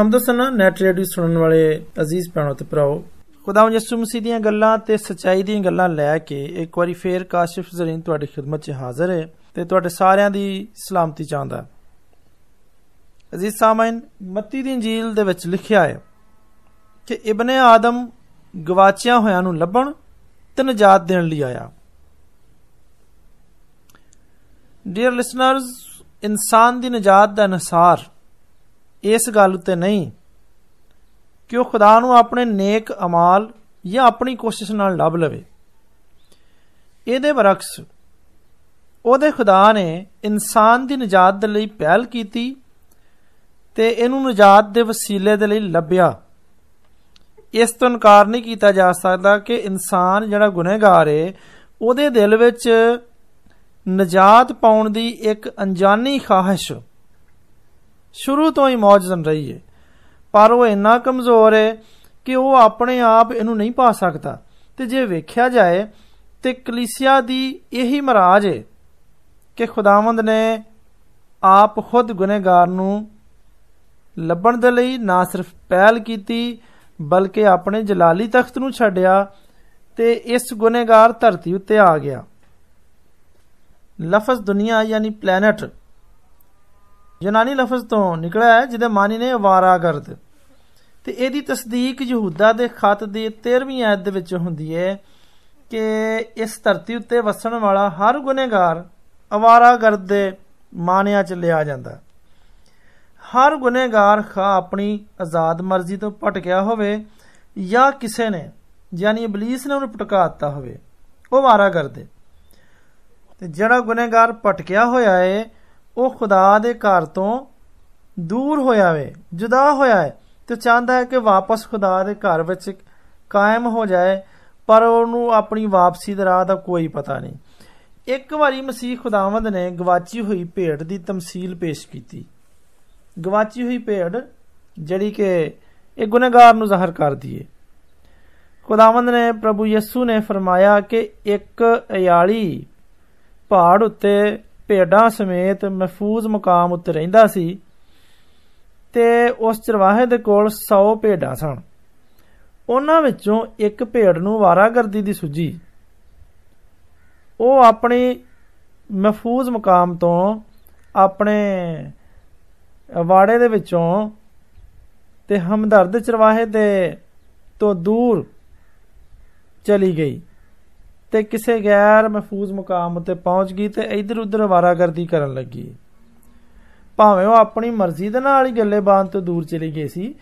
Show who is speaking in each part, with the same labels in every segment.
Speaker 1: ਹਮਦਸਨਾ net radio ਸੁਣਨ ਵਾਲੇ ਅਜ਼ੀਜ਼ ਭੈਣੋ ਤੇ ਭਰਾਓ ਖੁਦਾਵੰਦ ਯਿਸੂ ਮਸੀਹ ਦੀਆਂ ਗੱਲਾਂ ਤੇ ਸਚਾਈ ਦੀਆਂ ਗੱਲਾਂ ਲੈ ਕੇ ਇੱਕ ਵਾਰੀ ਫੇਰ ਕਾਸ਼ਿਫ ਜ਼ਰੀਨ ਤੁਹਾਡੀ ਖidmat 'ਚ ਹਾਜ਼ਰ ਹੈ ਤੇ ਤੁਹਾਡੇ ਸਾਰਿਆਂ ਦੀ ਸਲਾਮਤੀ ਚਾਹੁੰਦਾ ਅਜ਼ੀਜ਼ ਸਾਮਈਨ ਮੱਤੀ ਦੀ ਇੰਜੀਲ ਦੇ ਵਿੱਚ ਲਿਖਿਆ ਹੈ ਕਿ ਇਬਨ ਆਦਮ ਗਵਾਚਿਆਂ ਹੋਇਆਂ ਨੂੰ ਲੱਭਣ ਤੇ ਨਜਾਤ ਦੇਣ ਲਈ ਆਇਆ ਡੀਅਰ ਲਿਸਨਰਸ ਇਨਸਾਨ ਦੀ ਨਜਾਤ ਦਾ ਅਨਸਾਰ ਇਸ ਗੱਲ ਉਤੇ ਨਹੀਂ ਕਿ ਉਹ ਖੁਦਾ ਨੂੰ ਆਪਣੇ ਨੇਕ ਅਮਾਲ ਜਾਂ ਆਪਣੀ ਕੋਸ਼ਿਸ਼ ਨਾਲ ਲੱਭ ਲਵੇ ਇਹਦੇ ਬਰਖਸ ਉਹਦੇ ਖੁਦਾ ਨੇ ਇਨਸਾਨ ਦੀ ਨਜਾਤ ਦੇ ਲਈ ਪਹਿਲ ਕੀਤੀ ਤੇ ਇਹਨੂੰ ਨਜਾਤ ਦੇ ਵਸੀਲੇ ਦੇ ਲਈ ਲੱਭਿਆ ਇਸ ਤੋਂ ਇਨਕਾਰ ਨਹੀਂ ਕੀਤਾ ਜਾ ਸਕਦਾ ਕਿ ਇਨਸਾਨ ਜਿਹੜਾ ਗੁਨਹਗਾਰ ਹੈ ਉਹਦੇ ਦਿਲ ਵਿੱਚ ਨਜਾਤ ਪਾਉਣ ਦੀ ਇੱਕ ਅਣਜਾਣੀ ਖਾਹਿਸ਼ ਸ਼ੁਰੂ ਤੋਂ ਹੀ ਮੌਜੂਦ ਰਹੀ ਹੈ ਪਰ ਉਹ ਇੰਨਾ ਕਮਜ਼ੋਰ ਹੈ ਕਿ ਉਹ ਆਪਣੇ ਆਪ ਇਹਨੂੰ ਨਹੀਂ ਪਾ ਸਕਦਾ। ਤੇ ਜੇ ਵੇਖਿਆ ਜਾਏ, ਤੇ ਕਲੀਸਿਆ ਦੀ ਇਹੀ ਮਹਾਰਾਜ ਹੈ ਕਿ ਖੁਦਾਵੰਦ ਨੇ ਆਪ ਖੁਦ ਗੁਨਹਗਾਰ ਨੂੰ ਲੱਭਣ ਦੇ ਲਈ ਨਾ ਸਿਰਫ ਪਹਿਲ ਕੀਤੀ, ਬਲਕਿ ਆਪਣੇ ਜਲਾਲੀ ਤਖਤ ਨੂੰ ਛੱਡਿਆ ਤੇ ਇਸ ਗੁਨਹਗਾਰ ਧਰਤੀ ਉੱਤੇ ਆ ਗਿਆ। ਲਫ਼ਜ਼ ਦੁਨੀਆ ਯਾਨੀ ਪਲੈਨਟ ਯੂਨਾਨੀ ਲਫ਼ਜ਼ ਤੋਂ ਨਿਕਲਿਆ ਹੈ ਜਿਹਦੇ ਮਾਨੀ ਨੇ ਅਵਾਰਾਗਰਦ ਤੇ ਇਹਦੀ ਤਸਦੀਕ ਯਹੂਦਾ ਦੇ ਖਤ ਦੀ 13ਵੀਂ ਆਇਤ ਦੇ ਵਿੱਚ ਹੁੰਦੀ ਹੈ ਕਿ ਇਸ ਧਰਤੀ ਉੱਤੇ ਵਸਣ ਵਾਲਾ ਹਰ ਗੁਨਹਗਾਰ ਅਵਾਰਾਗਰਦ ਦੇ ਮਾਨਿਆ ਚ ਲਿਆ ਜਾਂਦਾ ਹਰ ਗੁਨਹਗਾਰ ਖਾ ਆਪਣੀ ਆਜ਼ਾਦ ਮਰਜ਼ੀ ਤੋਂ ਭਟਕਿਆ ਹੋਵੇ ਜਾਂ ਕਿਸੇ ਨੇ ਯਾਨੀ ਇਬਲਿਸ ਨੇ ਉਹਨੂੰ ਭਟਕਾ ਦਿੱਤਾ ਹੋਵੇ ਉਹ ਵਾਰਾ ਕਰਦੇ ਤੇ ਜਿਹੜਾ ਗੁਨਹਗਾਰ ਭਟਕਿਆ ਹੋਇਆ ਏ ਉਹ ਖੁਦਾ ਦੇ ਘਰ ਤੋਂ ਦੂਰ ਹੋਇਆ ਵੇ, ਜੁਦਾ ਹੋਇਆ ਹੈ ਤੇ ਚਾਹੁੰਦਾ ਹੈ ਕਿ ਵਾਪਸ ਖੁਦਾ ਦੇ ਘਰ ਵਿੱਚ ਕਾਇਮ ਹੋ ਜਾਏ, ਪਰ ਉਹਨੂੰ ਆਪਣੀ ਵਾਪਸੀ ਦਾ ਰਾਹ ਦਾ ਕੋਈ ਪਤਾ ਨਹੀਂ। ਇੱਕ ਵਾਰੀ ਮਸੀਹ ਖੁਦਾਵੰਦ ਨੇ ਗਵਾਚੀ ਹੋਈ ਭੇਡ ਦੀ ਤਮਸੀਲ ਪੇਸ਼ ਕੀਤੀ। ਗਵਾਚੀ ਹੋਈ ਭੇਡ ਜਿਹੜੀ ਕਿ ਇਹ ਗੁਨਹਗਾਰ ਨੂੰ ਜ਼ਾਹਰ ਕਰਦੀ ਏ। ਖੁਦਾਵੰਦ ਨੇ ਪ੍ਰਭੂ ਯਿਸੂ ਨੇ ਫਰਮਾਇਆ ਕਿ ਇੱਕ ਅਯਾਲੀ ਪਹਾੜ ਉੱਤੇ ਭੇਡਾਂ ਸਮੇਤ ਮਹਿਫੂਜ਼ ਮਕਾਮ ਉੱਤੇ ਰਹਿੰਦਾ ਸੀ ਤੇ ਉਸ ਚਰਵਾਹੇ ਦੇ ਕੋਲ 100 ਭੇਡਾਂ ਸਨ। ਉਹਨਾਂ ਵਿੱਚੋਂ ਇੱਕ ਭੇਡ ਨੂੰ ਵਾਰਾਗਰਦੀ ਦੀ ਸੁਝੀ ਉਹ ਆਪਣੀ ਮਹਿਫੂਜ਼ ਮਕਾਮ ਤੋਂ ਆਪਣੇ ਵਾੜੇ ਦੇ ਵਿੱਚੋਂ ਤੇ ਹਮਦਰਦ ਚਰਵਾਹੇ ਦੇ ਤੋਂ ਦੂਰ ਚਲੀ ਗਈ। ਤੇ ਕਿਸੇ ਗੈਰ ਮਹਿਫੂਜ਼ ਮੁਕਾਮ ਉੱਤੇ ਪਹੁੰਚ ਗਈ ਤੇ ਇਧਰ ਉਧਰ ਵਾਰਾਗਰਦੀ ਕਰਨ ਲੱਗੀ ਭਾਵੇਂ ਉਹ ਆਪਣੀ ਮਰਜ਼ੀ ਦੇ ਨਾਲ ਹੀ ਗੱਲੇਬਾਨ ਤੋਂ ਦੂਰ ਚਲੀ ਗਈ ਸੀ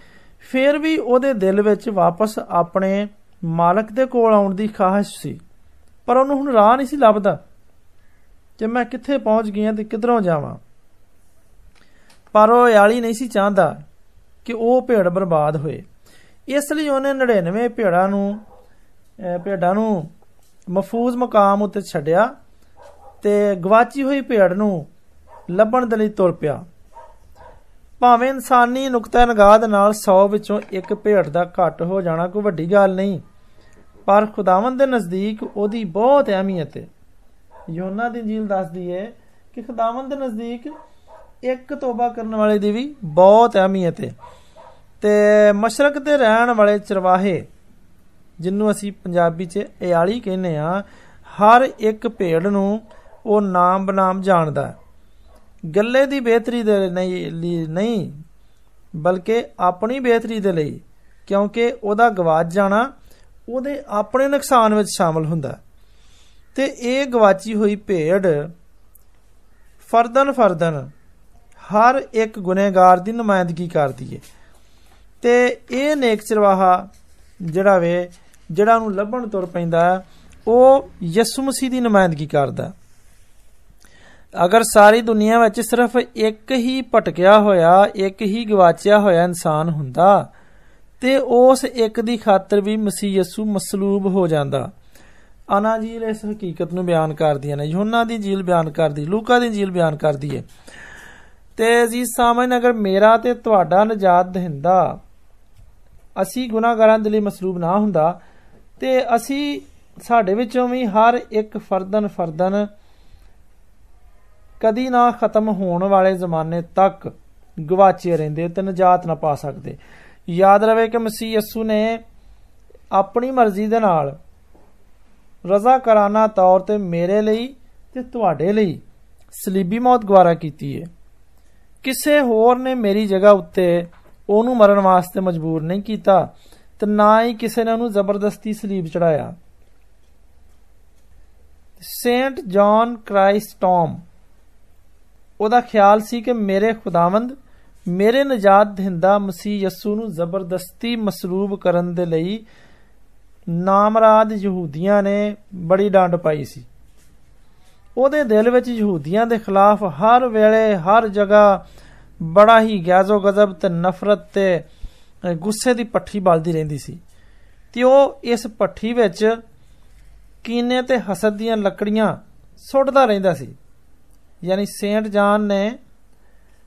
Speaker 1: ਫਿਰ ਵੀ ਉਹਦੇ ਦਿਲ ਵਿੱਚ ਵਾਪਸ ਆਪਣੇ ਮਾਲਕ ਦੇ ਕੋਲ ਆਉਣ ਦੀ ਖਾਹਿਸ਼ ਸੀ ਪਰ ਉਹਨੂੰ ਹੁਣ ਰਾਹ ਨਹੀਂ ਸੀ ਲੱਭਦਾ ਕਿ ਮੈਂ ਕਿੱਥੇ ਪਹੁੰਚ ਗਿਆ ਤੇ ਕਿਧਰੋਂ ਜਾਵਾਂ ਪਰ ਉਹ ਯਾਲੀ ਨਹੀਂ ਸੀ ਚਾਹੁੰਦਾ ਕਿ ਉਹ ਭੇਡ ਬਰਬਾਦ ਹੋਏ ਇਸ ਲਈ ਉਹਨੇ 99 ਭੇਡਾਂ ਨੂੰ ਭੇਡਾਂ ਨੂੰ ਮਫੂਜ਼ ਮਕਾਮ ਉੱਤੇ ਛੱਡਿਆ ਤੇ ਗਵਾਚੀ ਹੋਈ ਭੇਡ ਨੂੰ ਲੱਭਣ ਦੇ ਲਈ ਤੁਰ ਪਿਆ ਭਾਵੇਂ ਇਨਸਾਨੀ ਨੁਕਤਾ ਨਗਾਹ ਦੇ ਨਾਲ 100 ਵਿੱਚੋਂ ਇੱਕ ਭੇਡ ਦਾ ਘੱਟ ਹੋ ਜਾਣਾ ਕੋਈ ਵੱਡੀ ਗੱਲ ਨਹੀਂ ਪਰ ਖੁਦਾਵੰਦ ਦੇ ਨਜ਼ਦੀਕ ਉਹਦੀ ਬਹੁਤ ਅਹਿਮੀਅਤ ਹੈ ਯੋਨਾ ਦੀ ਜੀਲ ਦੱਸਦੀ ਹੈ ਕਿ ਖੁਦਾਵੰਦ ਦੇ ਨਜ਼ਦੀਕ ਇੱਕ ਤੋਬਾ ਕਰਨ ਵਾਲੇ ਦੀ ਵੀ ਬਹੁਤ ਅਹਿਮੀਅਤ ਹੈ ਤੇ ਮਸ਼ਰਕ ਤੇ ਰਹਿਣ ਵਾਲੇ ਚਰਵਾਹੇ ਜਿੰਨੂੰ ਅਸੀਂ ਪੰਜਾਬੀ 'ਚ ਇਆਲੀ ਕਹਿੰਦੇ ਆ ਹਰ ਇੱਕ ਭੇਡ ਨੂੰ ਉਹ ਨਾਮ ਬਨਾਮ ਜਾਣਦਾ ਗੱਲੇ ਦੀ ਬਿਹਤਰੀ ਦੇ ਲਈ ਨਹੀਂ, ਬਲਕਿ ਆਪਣੀ ਬਿਹਤਰੀ ਦੇ ਲਈ, ਕਿਉਂਕਿ ਉਹਦਾ ਗਵਾਚ ਜਾਣਾ ਉਹਦੇ ਆਪਣੇ ਨੁਕਸਾਨ ਵਿੱਚ ਸ਼ਾਮਲ ਹੁੰਦਾ ਤੇ ਇਹ ਗਵਾਚੀ ਹੋਈ ਭੇਡ ਫਰਦਨ ਫਰਦਨ ਹਰ ਇੱਕ ਗੁਨਹਗਾਰ ਦੀ ਨੁਮਾਇੰਦਗੀ ਕਰਦੀ ਏ ਤੇ ਇਹ ਨੇਕ ਚਰਵਾਹਾ ਜਿਹੜਾ ਵੇ ਜਿਹੜਾ ਉਹਨੂੰ ਲੱਭਣ ਤੁਰ ਪੈਂਦਾ ਉਹ ਯਿਸੂ ਮਸੀਹ ਦੀ ਨੁਮਾਇੰਦਗੀ ਕਰਦਾ ਅਗਰ ਸਾਰੀ ਦੁਨੀਆ ਵਿੱਚ ਸਿਰਫ ਇੱਕ ਹੀ ਭਟਕਿਆ ਹੋਇਆ ਇੱਕ ਹੀ ਗਵਾਚਿਆ ਹੋਇਆ ਇਨਸਾਨ ਹੁੰਦਾ ਤੇ ਉਸ ਇੱਕ ਦੀ ਖਾਤਰ ਵੀ ਮਸੀਹ ਯਿਸੂ ਮਸਲੂਬ ਹੋ ਜਾਂਦਾ ਅਨਾਜੀਲ ਇਸ ਹਕੀਕਤ ਨੂੰ ਬਿਆਨ ਕਰਦੀਆਂ ਨੇ ਯੋਹਨਾ ਦੀ ਜੀਲ ਬਿਆਨ ਕਰਦੀ ਲੂਕਾ ਦੀ ਜੀਲ ਬਿਆਨ ਕਰਦੀ ਹੈ ਤੇ ਅਜ਼ੀਜ਼ ਸਾਮਨ ਅਗਰ ਮੇਰਾ ਤੇ ਤੁਹਾਡਾ ਨਜਾਤ ਦਹਿੰਦਾ ਅਸੀਂ ਗੁਨਾਹਗਾਰਾਂ ਦੇ ਲਈ ਮਸਲੂਬ ਨਾ ਹੁੰਦਾ ਤੇ ਅਸੀਂ ਸਾਡੇ ਵਿੱਚੋਂ ਵੀ ਹਰ ਇੱਕ ਫਰਦਨ ਫਰਦਨ ਕਦੀ ਨਾ ਖਤਮ ਹੋਣ ਵਾਲੇ ਜ਼ਮਾਨੇ ਤੱਕ ਗਵਾਚੇ ਰਹਿੰਦੇ ਤੇ ਨਜਾਤ ਨਾ ਪਾ ਸਕਦੇ। ਯਾਦ ਰਵੇ ਕਿ ਮਸੀਹ ਯਸੂ ਨੇ ਆਪਣੀ ਮਰਜ਼ੀ ਦੇ ਨਾਲ ਰਜ਼ਾ ਕਰਾਨਾ ਤੌਰ ਤੇ ਮੇਰੇ ਲਈ ਤੇ ਤੁਹਾਡੇ ਲਈ ਸਲੀਬੀ ਮੌਤ ਗਵਾਰਾ ਕੀਤੀ ਹੈ ਕਿਸੇ ਹੋਰ ਨੇ ਮੇਰੀ ਜਗ੍ਹਾ ਉੱਤੇ ਉਹਨੂੰ ਮਰਨ ਵਾਸਤੇ ਮਜਬੂਰ ਨਹੀਂ ਕੀਤਾ। ਤੇ ਨਾ ਹੀ ਕਿਸੇ ਨੇ ਉਹਨੂੰ ਜ਼ਬਰਦਸਤੀ ਸਲੀਬ ਚੜਾਇਆ। ਸੇਂਟ ਜੌਨ ਕ੍ਰਾਈਸਟੋਮ ਉਹਦਾ ਖਿਆਲ ਸੀ ਕਿ ਮੇਰੇ ਖੁਦਾਵੰਦ ਮੇਰੇ ਨਜਾਤ ਦਿੰਦਾ ਮਸੀਹ ਯਸੂ ਨੂੰ ਜ਼ਬਰਦਸਤੀ ਮਸਲੂਬ ਕਰਨ ਦੇ ਲਈ ਨਾਮਰਾਦ ਯਹੂਦੀਆਂ ਨੇ ਬੜੀ ਡਾਂਡ ਪਾਈ ਸੀ। ਉਹਦੇ ਦਿਲ ਵਿੱਚ ਯਹੂਦੀਆਂ ਦੇ ਖਿਲਾਫ ਹਰ ਵੇਲੇ, ਹਰ ਜਗ੍ਹਾ ਬੜਾ ਹੀ ਗਿਆਜ਼ੋ ਗਜ਼ਬ ਤੇ ਨਫ਼ਰਤ ਤੇ ਗੁੱਸੇ ਦੀ ਪੱਠੀ ਬਲਦੀ ਰਹਿੰਦੀ ਸੀ ਤੇ ਉਹ ਇਸ ਪੱਠੀ ਵਿੱਚ ਕੀਨੇ ਤੇ ਹਸਦ ਦੀਆਂ ਲੱਕੜੀਆਂ ਸੁੱਟਦਾ ਰਹਿੰਦਾ ਸੀ ਯਾਨੀ ਸੇਂਟ ਜਾਨ ਨੇ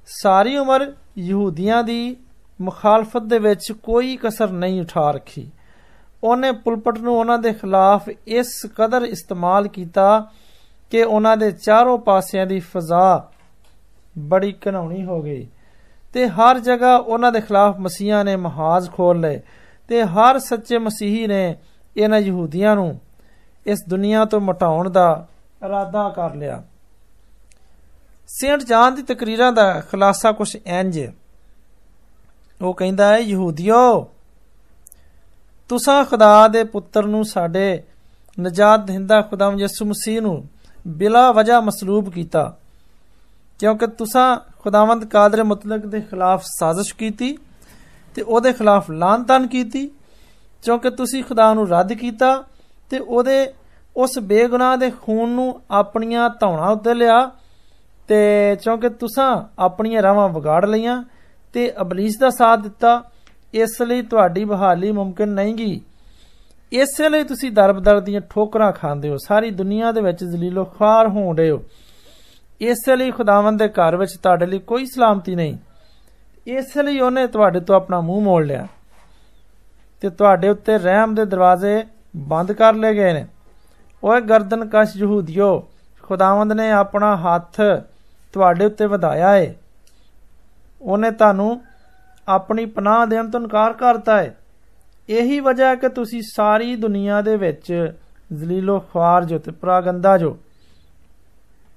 Speaker 1: ਸਾਰੀ ਉਮਰ ਯਹੂਦੀਆਂ ਦੀ ਮੁਖਾਲਫਤ ਦੇ ਵਿੱਚ ਕੋਈ ਕਸਰ ਨਹੀਂ ਉਠਾ ਰੱਖੀ ਉਹਨੇ ਪੁਲਪਟ ਨੂੰ ਉਹਨਾਂ ਦੇ ਖਿਲਾਫ ਇਸ ਕਦਰ ਇਸਤੇਮਾਲ ਕੀਤਾ ਕਿ ਉਹਨਾਂ ਦੇ ਚਾਰੋਂ ਪਾਸਿਆਂ ਦੀ ਫਜ਼ਾ ਬੜੀ ਘਨਾਉਣੀ ਹੋ ਗਈ ਤੇ ਹਰ ਜਗ੍ਹਾ ਉਹਨਾਂ ਦੇ ਖਿਲਾਫ ਮਸੀਹਾਂ ਨੇ ਮਹਾਜ਼ ਖੋਲ ਲਏ ਤੇ ਹਰ ਸੱਚੇ ਮਸੀਹੀ ਨੇ ਇਹਨਾਂ ਯਹੂਦੀਆਂ ਨੂੰ ਇਸ ਦੁਨੀਆ ਤੋਂ ਮਟਾਉਣ ਦਾ ਇਰਾਦਾ ਕਰ ਲਿਆ। ਸੇਂਟ ਜਾਨ ਦੀ ਤਕਰੀਰਾਂ ਦਾ ਖੁਲਾਸਾ ਕੁਝ ਇੰਜ ਉਹ ਕਹਿੰਦਾ ਹੈ, ਯਹੂਦੀਓ, ਤੁਸੀਂ ਖੁਦਾ ਦੇ ਪੁੱਤਰ ਨੂੰ ਸਾਡੇ ਨਜਾਤ ਦਿੰਦਾ ਖੁਦਾਮ ਯਿਸੂ ਮਸੀਹ ਨੂੰ ਬਿਲਾ ਵਜ੍ਹਾ ਮਸਲੂਬ ਕੀਤਾ। ਕਿਉਂਕਿ ਤੁਸੀਂ ਖੁਦਾਵੰਦ ਕਾਦਰ ਮੁਤਲਕ ਦੇ ਖਿਲਾਫ ਸਾਜ਼ਿਸ਼ ਕੀਤੀ ਤੇ ਉਹਦੇ ਖਿਲਾਫ ਲਾਂਤਨ ਕੀਤੀ ਕਿਉਂਕਿ ਤੁਸੀਂ ਖੁਦਾ ਨੂੰ ਰੱਦ ਕੀਤਾ ਤੇ ਉਹਦੇ ਉਸ ਬੇਗੁਨਾਹ ਦੇ ਖੂਨ ਨੂੰ ਆਪਣੀਆਂ ਧੌਣਾ ਉੱਤੇ ਲਿਆ ਤੇ ਕਿਉਂਕਿ ਤੁਸੀਂ ਆਪਣੀਆਂ ਰਾਵਾਂ ਵਿਗਾੜ ਲਈਆਂ ਤੇ ਅਬਲੀਸ ਦਾ ਸਾਥ ਦਿੱਤਾ ਇਸ ਲਈ ਤੁਹਾਡੀ ਬਹਾਲੀ ਮੁਮਕਿਨ ਨਹੀਂਗੀ ਇਸੇ ਲਈ ਤੁਸੀਂ ਦਰਬਦਰ ਦੀਆਂ ਠੋਕਰਾਂ ਖਾਂਦੇ ਹੋ ਸਾਰੀ ਦੁਨੀਆ ਦੇ ਵਿੱਚ ਜ਼ਲੀਲੋ ਖਾਰ ਹੋਂਦੇ ਹੋ ਇਸੇ ਲਈ ਖੁਦਾਵੰਦ ਦੇ ਘਰ ਵਿੱਚ ਤੁਹਾਡੇ ਲਈ ਕੋਈ ਸਲਾਮਤੀ ਨਹੀਂ ਇਸੇ ਲਈ ਉਹਨੇ ਤੁਹਾਡੇ ਤੋਂ ਆਪਣਾ ਮੂੰਹ ਮੋੜ ਲਿਆ ਤੇ ਤੁਹਾਡੇ ਉੱਤੇ ਰਹਿਮ ਦੇ ਦਰਵਾਜ਼ੇ ਬੰਦ ਕਰ ਲਏ ਗਏ ਨੇ ਓਏ ਗਰਦਨ ਕਸ਼ ਯਹੂਦੀਓ ਖੁਦਾਵੰਦ ਨੇ ਆਪਣਾ ਹੱਥ ਤੁਹਾਡੇ ਉੱਤੇ ਵਧਾਇਆ ਏ ਉਹਨੇ ਤੁਹਾਨੂੰ ਆਪਣੀ ਪਨਾਹ ਦੇਣ ਤੋਂ ਇਨਕਾਰ ਕਰਤਾ ਹੈ ਇਹੀ ਵਜ੍ਹਾ ਹੈ ਕਿ ਤੁਸੀਂ ਸਾਰੀ ਦੁਨੀਆ ਦੇ ਵਿੱਚ ਜ਼ਲੀਲੋ ਖਵਾਰ ਜੋ ਤੇ ਪ੍ਰਾਗੰਦਾ ਜੋ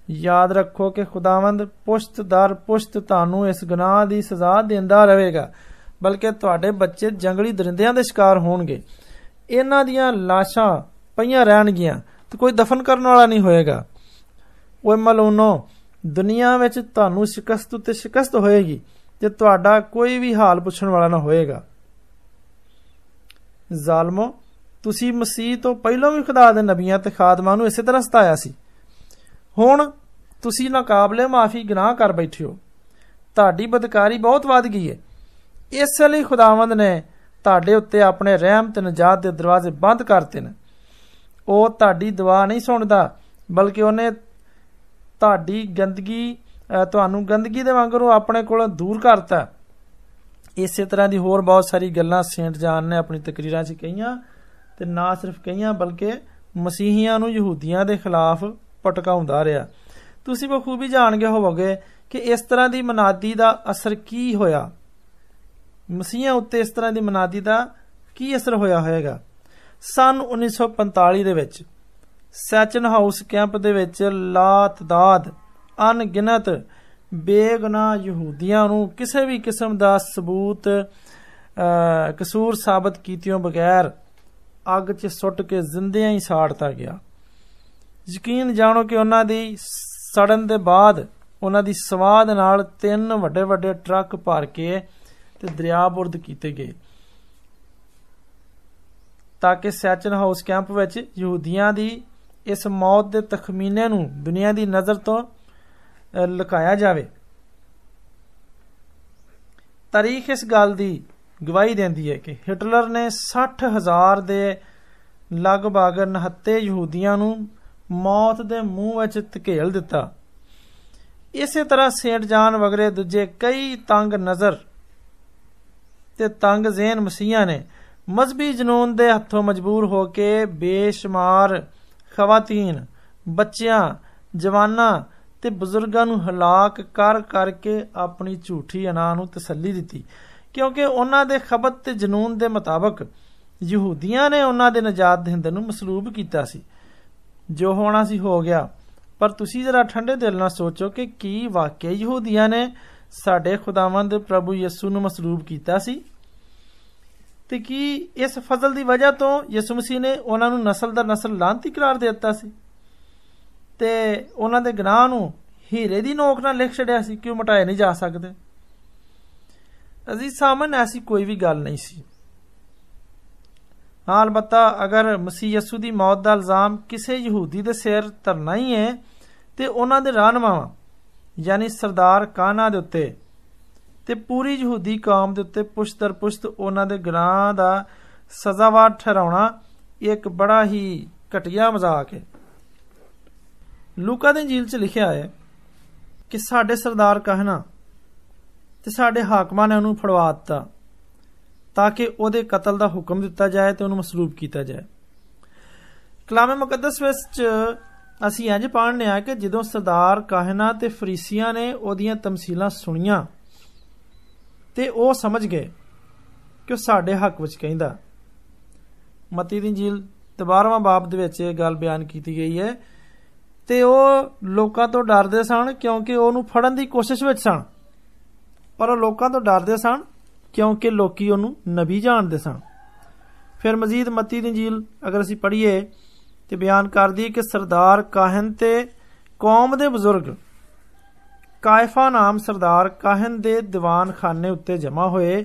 Speaker 1: ਯਾਦ ਰੱਖੋ ਕਿ ਖੁਦਾਵੰਦ ਪੁਸ਼ਤ ਦਰ ਪੁਸ਼ਤ ਤੁਹਾਨੂੰ ਇਸ ਗੁਨਾਹ ਦੀ ਸਜ਼ਾ ਦਿੰਦਾ ਰਹੇਗਾ ਬਲਕਿ ਤੁਹਾਡੇ ਬੱਚੇ ਜੰਗਲੀ ਦਰਿੰਦਿਆਂ ਦੇ ਸ਼ਿਕਾਰ ਹੋਣਗੇ ਇਹਨਾਂ ਦੀਆਂ ਲਾਸ਼ਾਂ ਪਈਆਂ ਰਹਿਣਗੀਆਂ ਤੇ ਕੋਈ ਦਫਨ ਕਰਨ ਵਾਲਾ ਨਹੀਂ ਹੋਏਗਾ ਓਏ ਮਲੂਨੋ ਦੁਨੀਆ ਵਿੱਚ ਤੁਹਾਨੂੰ ਸ਼ਿਕਸਤ ਉੱਤੇ ਸ਼ਿਕਸਤ ਹੋਏਗੀ ਤੇ ਤੁਹਾਡਾ ਕੋਈ ਵੀ ਹਾਲ ਪੁੱਛਣ ਵਾਲਾ ਨਾ ਹੋਏਗਾ ਜ਼ਾਲਮੋ ਤੁਸੀਂ ਮਸੀਹ ਤੋਂ ਪਹਿਲਾਂ ਵੀ ਖੁਦਾ ਦੇ ਨਬੀਆਂ ਤੇ ਖਾਦਮਾਂ ਨੂੰ ਇਸੇ ਤਰ੍ਹਾਂ ਸਤਾਇਆ ਸੀ ਹੁਣ ਤੁਸੀਂ ਨਾਕਾਬਲੇ ਮਾਫੀ ਗੁਨਾਹ ਕਰ ਬੈਠੇ ਹੋ ਤੁਹਾਡੀ ਬਦਕਾਰੀ ਬਹੁਤ ਵੱਧ ਗਈ ਹੈ ਇਸ ਲਈ ਖੁਦਾਵੰਦ ਨੇ ਤੁਹਾਡੇ ਉੱਤੇ ਆਪਣੇ ਰਹਿਮ ਤੇ ਨਜਾਤ ਦੇ ਦਰਵਾਜ਼ੇ ਬੰਦ ਕਰਤੇ ਨੇ ਉਹ ਤੁਹਾਡੀ ਦੁਆ ਨਹੀਂ ਸੁਣਦਾ ਬਲਕਿ ਉਹਨੇ ਤੁਹਾਡੀ ਗੰਦਗੀ ਤੁਹਾਨੂੰ ਗੰਦਗੀ ਦੇ ਵਾਂਗੂ ਆਪਣੇ ਕੋਲੋਂ ਦੂਰ ਕਰਤਾ ਇਸੇ ਤਰ੍ਹਾਂ ਦੀ ਹੋਰ ਬਹੁਤ ਸਾਰੀ ਗੱਲਾਂ ਸੇਂਟ ਜਾਨ ਨੇ ਆਪਣੀ ਤਕਰੀਰਾਂ 'ਚ ਕਹੀਆਂ ਤੇ ਨਾ ਸਿਰਫ ਕਹੀਆਂ ਬਲਕਿ ਮਸੀਹੀਆਂ ਨੂੰ ਯਹੂਦੀਆਂ ਦੇ ਖਿਲਾਫ ਪਟਕਾਉਂਦਾ ਰਿਹਾ ਤੁਸੀਂ ਬਖੂਬੀ ਜਾਣ ਗਏ ਹੋਵੋਗੇ ਕਿ ਇਸ ਤਰ੍ਹਾਂ ਦੀ ਮਨਾਦੀ ਦਾ ਅਸਰ ਕੀ ਹੋਇਆ ਮਸੀਹਾਂ ਉੱਤੇ ਇਸ ਤਰ੍ਹਾਂ ਦੀ ਮਨਾਦੀ ਦਾ ਕੀ ਅਸਰ ਹੋਇਆ ਹੋਵੇਗਾ ਸਨ 1945 ਦੇ ਵਿੱਚ ਸੈਚਨ ਹਾਊਸ ਕੈਂਪ ਦੇ ਵਿੱਚ ਲਾਤਦਾਦ ਅਣਗਿਣਤ ਬੇਗੁਨਾਹ ਯਹੂਦੀਆਂ ਨੂੰ ਕਿਸੇ ਵੀ ਕਿਸਮ ਦਾ ਸਬੂਤ ਕਸੂਰ ਸਾਬਤ ਕੀਤਿਆਂ ਬਗੈਰ ਅੱਗ 'ਚ ਸੁੱਟ ਕੇ ਜ਼ਿੰਦਿਆਂ ਹੀ ਸਾੜਤਾ ਗਿਆ ਯਕੀਨ ਜਾਣੋ ਕਿ ਉਹਨਾਂ ਦੀ ਸੜਨ ਦੇ ਬਾਅਦ ਉਹਨਾਂ ਦੀ ਸਵਾਦ ਨਾਲ ਤਿੰਨ ਵੱਡੇ ਵੱਡੇ ਟਰੱਕ ਭਰ ਕੇ ਤੇ ਦਰਿਆ ਬੁਰਦ ਕੀਤੇ ਗਏ ਤਾਂ ਕਿ ਸੈਚਨ ਹਾਊਸ ਕੈਂਪ ਵਿੱਚ ਯਹੂਦੀਆਂ ਦੀ ਇਸ ਮੌਤ ਦੇ ਤਖਮੀਨੇ ਨੂੰ ਦੁਨੀਆ ਦੀ ਨਜ਼ਰ ਤੋਂ ਲੁਕਾਇਆ ਜਾਵੇ ਤਾਰੀਖ ਇਸ ਗੱਲ ਦੀ ਗਵਾਹੀ ਦਿੰਦੀ ਹੈ ਕਿ ਹਿਟਲਰ ਨੇ 60000 ਦੇ ਲਗਭਗ 69 ਯਹੂਦੀਆਂ ਨੂੰ ਮੌਤ ਦੇ ਮੂੰਹ ਵਿੱਚ ਧਕੇਲ ਦਿੱਤਾ ਇਸੇ ਤਰ੍ਹਾਂ ਸੇਂਟ ਜਾਨ ਵਗਰੇ ਦੂਜੇ ਕਈ ਤੰਗ ਨਜ਼ਰ ਤੇ ਤੰਗ ਜ਼ੇਨ ਮਸੀਹਾਂ ਨੇ ਮਜ਼ਬੀ ਜਨੂਨ ਦੇ ਹੱਥੋਂ ਮਜਬੂਰ ਹੋ ਕੇ ਬੇਸ਼ੁਮਾਰ ਖਵਾਤੀਨ ਬੱਚਿਆਂ ਜਵਾਨਾਂ ਤੇ ਬਜ਼ੁਰਗਾਂ ਨੂੰ ਹਲਾਕ ਕਰ ਕਰਕੇ ਆਪਣੀ ਝੂਠੀ ਅਨਾ ਨੂੰ ਤਸੱਲੀ ਦਿੱਤੀ ਕਿਉਂਕਿ ਉਹਨਾਂ ਦੇ ਖਬਤ ਤੇ ਜਨੂਨ ਦੇ ਮੁਤਾਬਕ ਯਹੂਦੀਆਂ ਨੇ ਉਹਨਾਂ ਦੇ ਨਜਾਤ ਦਹਿੰਦੇ ਨੂੰ ਮਸਲੂਬ ਕੀਤਾ ਸੀ ਜੋ ਹੋਣਾ ਸੀ ਹੋ ਗਿਆ ਪਰ ਤੁਸੀਂ ਜਰਾ ਠੰਡੇ ਦਿਲ ਨਾਲ ਸੋਚੋ ਕਿ ਕੀ ਵਾਕਿਆ ਯਹੂਦੀਆਂ ਨੇ ਸਾਡੇ ਖੁਦਾਵੰਦ ਪ੍ਰਭੂ ਯਿਸੂ ਨੂੰ ਮਸਲੂਬ ਕੀਤਾ ਸੀ ਤੇ ਕੀ ਇਸ ਫਜ਼ਲ ਦੀ ਵਜ੍ਹਾ ਤੋਂ ਯਿਸੂ ਮਸੀਹ ਨੇ ਉਹਨਾਂ ਨੂੰ ਨਸਲ ਦਾ ਨਸਲ ਲਾਂਤੀ ਕਰਾਰ ਦੇ ਦਿੱਤਾ ਸੀ ਤੇ ਉਹਨਾਂ ਦੇ ਗੁਨਾਹ ਨੂੰ ਹੀਰੇ ਦੀ ਨੋਕ ਨਾਲ ਲਿਖ ਛੜਿਆ ਸੀ ਕਿ ਉਹ ਮਟਾਏ ਨਹੀਂ ਜਾ ਸਕਦੇ ਅਜ਼ੀਜ਼ ਸਾਮਨ ਐਸੀ ਕੋਈ ਵੀ ਗੱਲ ਨਹੀਂ ਸੀ ਹਾਂ ਅਲਬਤਾ ਅਗਰ ਮਸੀਹ ਯਸੂ ਦੀ ਮੌਤ ਦਾ ਇਲਜ਼ਾਮ ਕਿਸੇ ਯਹੂਦੀ ਦੇ ਸਿਰ ਧਰਨਾ ਹੀ ਹੈ ਤੇ ਉਹਨਾਂ ਦੇ ਰਹਿਨਮਾਵਾਂ ਯਾਨੀ ਸਰਦਾਰ ਕਾਨਾ ਦੇ ਉੱਤੇ ਤੇ ਪੂਰੀ ਯਹੂਦੀ ਕੌਮ ਦੇ ਉੱਤੇ ਪੁਸ਼ਤਰ ਪੁਸ਼ਤ ਉਹਨਾਂ ਦੇ ਗੁਨਾਹ ਦਾ ਸਜ਼ਾਵਾਰ ਠਹਿਰਾਉਣਾ ਇੱਕ ਬੜਾ ਹੀ ਘਟੀਆ ਮਜ਼ਾਕ ਹੈ ਲੂਕਾ ਦੇ ਇੰਜੀਲ 'ਚ ਲਿਖਿਆ ਹੈ ਕਿ ਸਾਡੇ ਸਰਦਾਰ ਕਹਿਣਾ ਤੇ ਸਾਡੇ ਹਾਕਮਾਂ ਨੇ ਉਹਨੂੰ ਫੜਵਾ ਦਿੱਤਾ ਤਾਂ ਕਿ ਉਹਦੇ ਕਤਲ ਦਾ ਹੁਕਮ ਦਿੱਤਾ ਜਾਏ ਤੇ ਉਹਨੂੰ ਮਸਲੂਬ ਕੀਤਾ ਜਾਏ ਕਲਾਮੇ ਮੁਕੱਦਸ ਵਿੱਚ ਅਸੀਂ ਇੰਜ ਪੜ੍ਹਨੇ ਆ ਕਿ ਜਦੋਂ ਸਰਦਾਰ ਕਾਹਨਾ ਤੇ ਫਰੀਸੀਆਂ ਨੇ ਉਹਦੀਆਂ ਤਮਸੀਲਾਂ ਸੁਣੀਆਂ ਤੇ ਉਹ ਸਮਝ ਗਏ ਕਿ ਉਹ ਸਾਡੇ ਹੱਕ ਵਿੱਚ ਕਹਿੰਦਾ ਮਤੀ ਦੀ ਇੰਜੀਲ 12ਵਾਂ ਬਾਬ ਦੇ ਵਿੱਚ ਇਹ ਗੱਲ ਬਿਆਨ ਕੀਤੀ ਗਈ ਹੈ ਤੇ ਉਹ ਲੋਕਾਂ ਤੋਂ ਡਰਦੇ ਸਨ ਕਿਉਂਕਿ ਉਹਨੂੰ ਫੜਨ ਦੀ ਕੋਸ਼ਿਸ਼ ਵਿੱਚ ਸਨ ਪਰ ਉਹ ਲੋਕਾਂ ਤੋਂ ਡਰਦੇ ਸਨ ਕਿਉਂਕਿ ਲੋਕੀ ਉਹਨੂੰ ਨਬੀ ਜਾਣਦੇ ਸਨ ਫਿਰ ਮਜ਼ੀਦ ਮਤੀ ਦੀ ਇੰਜੀਲ ਅਗਰ ਅਸੀਂ ਪੜ੍ਹੀਏ ਤੇ ਬਿਆਨ ਕਰਦੀ ਹੈ ਕਿ ਸਰਦਾਰ ਕਾਹਨ ਤੇ ਕੌਮ ਦੇ ਬਜ਼ੁਰਗ ਕਾਇਫਾ ਨਾਮ ਸਰਦਾਰ ਕਾਹਨ ਦੇ ਦੀਵਾਨਖਾਨੇ ਉੱਤੇ ਜਮ੍ਹਾਂ ਹੋਏ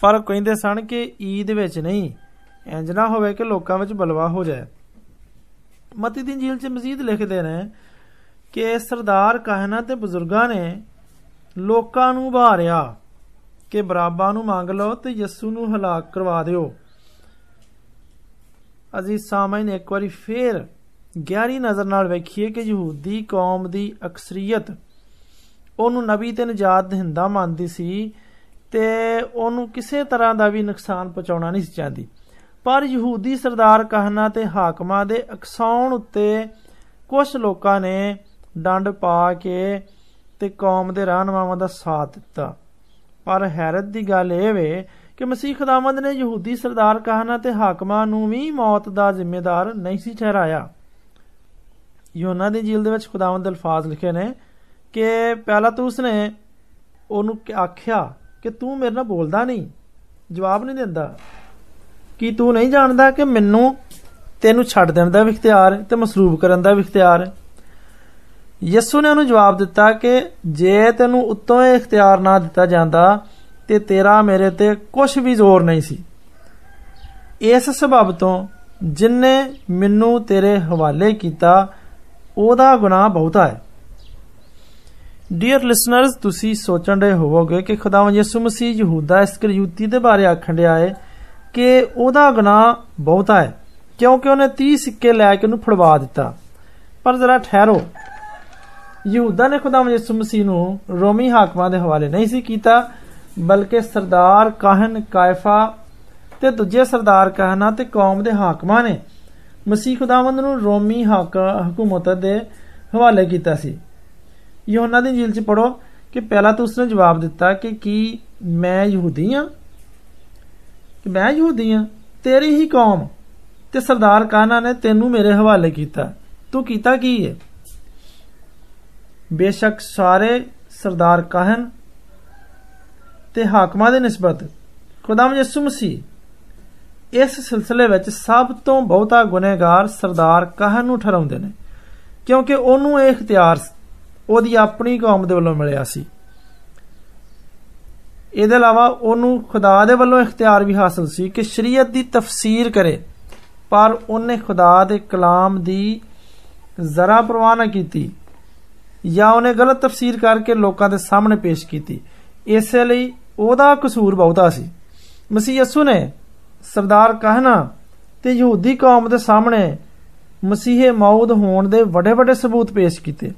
Speaker 1: ਪਰ ਕਹਿੰਦੇ ਸਨ ਕਿ ਈਦ ਵਿੱਚ ਨਹੀਂ ਇੰਜ ਨਾ ਹੋਵੇ ਕਿ ਲੋਕਾਂ ਵਿੱਚ ਬਲਵਾ ਹੋ ਜਾਏ ਮਤੀ ਦੀ ਇੰਜੀਲ 'ਚ ਮਜ਼ੀਦ ਲਿਖਦੇ ਨੇ ਕਿ ਸਰਦਾਰ ਕਾਹਨਾ ਤੇ ਬਜ਼ੁਰਗਾਂ ਨੇ ਲੋਕਾਂ ਨੂੰ ਭਾਰਿਆ ਕਿ ਬਰਾਬਾ ਨੂੰ ਮੰਗ ਲਓ ਤੇ ਯਿਸੂ ਨੂੰ ਹਲਾਕ ਕਰਵਾ ਦਿਓ। ਅਜ਼ੀਜ਼ ਸਾਮਾਈਨ ਇੱਕ ਵਾਰੀ ਫੇਰ ਗਹਿਰੀ ਨਜ਼ਰ ਨਾਲ ਵੇਖੀਏ ਕਿ ਯਹੂਦੀ ਕੌਮ ਦੀ ਅਕਸਰੀਅਤ ਉਹਨੂੰ ਨਬੀ ਤੇ ਨਜਾਤ ਦਿੰਦਾ ਮੰਨਦੀ ਸੀ ਤੇ ਉਹਨੂੰ ਕਿਸੇ ਤਰ੍ਹਾਂ ਦਾ ਵੀ ਨੁਕਸਾਨ ਪਹੁੰਚਾਉਣਾ ਨਹੀਂ ਚਾਹੁੰਦੀ। ਪਰ ਯਹੂਦੀ ਸਰਦਾਰ ਕਹਨਾ ਤੇ ਹਾਕਮਾਂ ਦੇ ਅਕਸਾਉਣ ਉੱਤੇ ਕੁਝ ਲੋਕਾਂ ਨੇ ਡੰਡ ਪਾ ਕੇ ਤੇ ਕੌਮ ਦੇ ਰਹਿਨਮਾਵਾਂ ਦਾ ਸਾਥ ਦਿੱਤਾ। ਪਰ ਹੈਰਤ ਦੀ ਗੱਲ ਇਹ ਵੇ ਕਿ ਮਸੀਹ ਖੁਦਾਵੰਦ ਨੇ ਯਹੂਦੀ ਸਰਦਾਰ ਕਹਾਨਾ ਤੇ ਹਾਕਮਾਂ ਨੂੰ ਵੀ ਮੌਤ ਦਾ ਜ਼ਿੰਮੇਦਾਰ ਨਹੀਂ ਸੀ ਠਹਿਰਾਇਆ। ਯੋਨਾ ਦੀ ਜੀਲ ਦੇ ਵਿੱਚ ਖੁਦਾਵੰਦ ਦੇ ਅਲਫਾਜ਼ ਲਿਖੇ ਨੇ ਕਿ ਪਹਿਲਾ ਤੂੰ ਉਸਨੇ ਉਹਨੂੰ ਆਖਿਆ ਕਿ ਤੂੰ ਮੇਰੇ ਨਾਲ ਬੋਲਦਾ ਨਹੀਂ, ਜਵਾਬ ਨਹੀਂ ਦਿੰਦਾ। ਕਿ ਤੂੰ ਨਹੀਂ ਜਾਣਦਾ ਕਿ ਮੈਨੂੰ ਤੈਨੂੰ ਛੱਡ ਦੇਣ ਦਾ ਵੀ ਇਖਤਿਆਰ, ਤੇ ਮਸਰੂਬ ਕਰਨ ਦਾ ਵੀ ਇਖਤਿਆਰ? ਯਿਸੂ ਨੇ ਉਹਨੂੰ ਜਵਾਬ ਦਿੱਤਾ ਕਿ ਜੇ ਤੈਨੂੰ ਉੱਤੋਂ ਇਹ ਇਖਤਿਆਰ ਨਾ ਦਿੱਤਾ ਜਾਂਦਾ ਤੇ ਤੇਰਾ ਮੇਰੇ ਤੇ ਕੁਝ ਵੀ ਜ਼ੋਰ ਨਹੀਂ ਸੀ ਇਸ ਸਬਬ ਤੋਂ ਜਿਨਨੇ ਮੈਨੂੰ ਤੇਰੇ ਹਵਾਲੇ ਕੀਤਾ ਉਹਦਾ ਗੁਨਾਹ ਬਹੁਤਾ ਹੈ ਡੀਅਰ ਲਿਸਨਰਸ ਤੁਸੀਂ ਸੋਚਣ ਰਹੇ ਹੋਵੋਗੇ ਕਿ ਖੁਦਾਵੰ ਯਿਸੂ ਮਸੀਹ ਯਹੂਦਾ ਇਸਕਰੀਯੂਤੀ ਦੇ ਬਾਰੇ ਆਖਣ ਡਿਆ ਹੈ ਕਿ ਉਹਦਾ ਗੁਨਾਹ ਬਹੁਤਾ ਹੈ ਕਿਉਂਕਿ ਉਹਨੇ 30 ਸਿੱਕੇ ਲੈ ਕੇ ਉਹਨੂੰ ਫੜਵਾ ਦਿੱਤਾ ਪਰ ਜ਼ਰਾ ਠਹਿਰੋ ਯਹੂਦਾ ਨੇ ਖੁਦਾਵੰ ਯਿਸੂ ਮਸੀਹ ਨੂੰ ਰੋਮੀ ਹਾਕਮਾਂ ਦੇ ਹਵਾਲੇ ਨਹੀਂ ਸੀ ਕੀਤਾ ਬਲਕਿ ਸਰਦਾਰ ਕਾਹਨ ਕਾਇਫਾ ਤੇ ਦੂਜੇ ਸਰਦਾਰ ਕਾਹਨਾ ਤੇ ਕੌਮ ਦੇ ਹਾਕਮਾਂ ਨੇ ਮਸੀਹ ਖੁਦਾਵੰਦ ਨੂੰ ਰੋਮੀ ਹਕੂਮਤ ਦੇ ਹਵਾਲੇ ਕੀਤਾ ਸੀ ਯੋਹਨਾ ਦੀ ਇੰਜੀਲ 'ਚ ਪੜੋ ਕਿ ਪਹਿਲਾ ਤਾਂ ਉਸਨੇ ਜਵਾਬ ਦਿੱਤਾ ਕਿ ਕੀ ਮੈਂ ਯਹੂਦੀ ਹਾਂ ਕਿ ਮੈਂ ਯਹੂਦੀ ਹਾਂ ਤੇਰੀ ਹੀ ਕੌਮ ਤੇ ਸਰਦਾਰ ਕਾਹਨਾ ਨੇ ਤੈਨੂੰ ਮੇਰੇ ਹਵਾਲੇ ਕੀਤਾ ਤੂੰ ਕੀਤਾ ਕੀ ਹੈ ਬੇਸ਼ੱਕ ਸਾਰੇ ਸਰਦਾਰ ਕਾਹਨ ਤੇ ਹਾਕਮਾਂ ਦੇ ਨਿਸਬਤ ਖੁਦਾਮ ਯਿਸੂ ਮਸੀਹ ਇਸ ਸਿਲਸਿਲੇ ਵਿੱਚ ਸਭ ਤੋਂ ਬਹੁਤਾ ਗੁਨਹਗਾਰ ਸਰਦਾਰ ਕਾਹਨ ਨੂੰ ਠਹਿਰਾਉਂਦੇ ਨੇ ਕਿਉਂਕਿ ਉਹਨੂੰ ਇਹ ਇਖਤਿਆਰ ਉਹਦੀ ਆਪਣੀ ਕੌਮ ਦੇ ਵੱਲੋਂ ਮਿਲਿਆ ਸੀ ਇਹਦੇ ਇਲਾਵਾ ਉਹਨੂੰ ਖੁਦਾ ਦੇ ਵੱਲੋਂ ਇਖਤਿਆਰ ਵੀ ਹਾਸਲ ਸੀ ਕਿ ਸ਼ਰੀਅਤ ਦੀ ਤਫਸੀਰ ਕਰੇ ਪਰ ਉਹਨੇ ਖੁਦਾ ਦੇ ਕਲਾਮ ਦੀ ਜ਼ਰਾ ਪਰਵਾਹ ਨਾ ਕੀਤੀ ਜਾਂ ਉਹਨੇ ਗਲਤ ਤਫਸੀਰ ਕਰਕੇ ਲੋਕਾਂ ਦੇ ਸਾਹਮਣੇ ਪੇਸ਼ ਕੀਤੀ ਇਸੇ ਲਈ ਉਹਦਾ ਕਸੂਰ ਬਹੁਤਾ ਸੀ ਮਸੀਹ ਯਸੂ ਨੇ ਸਰਦਾਰ ਕਹਿਣਾ ਤੇ ਯਹੂਦੀ ਕੌਮ ਦੇ ਸਾਹਮਣੇ ਮਸੀਹੇ ਮੌਦ ਹੋਣ ਦੇ ਵੱਡੇ ਵੱਡੇ ਸਬੂਤ ਪੇਸ਼ ਕੀਤੇ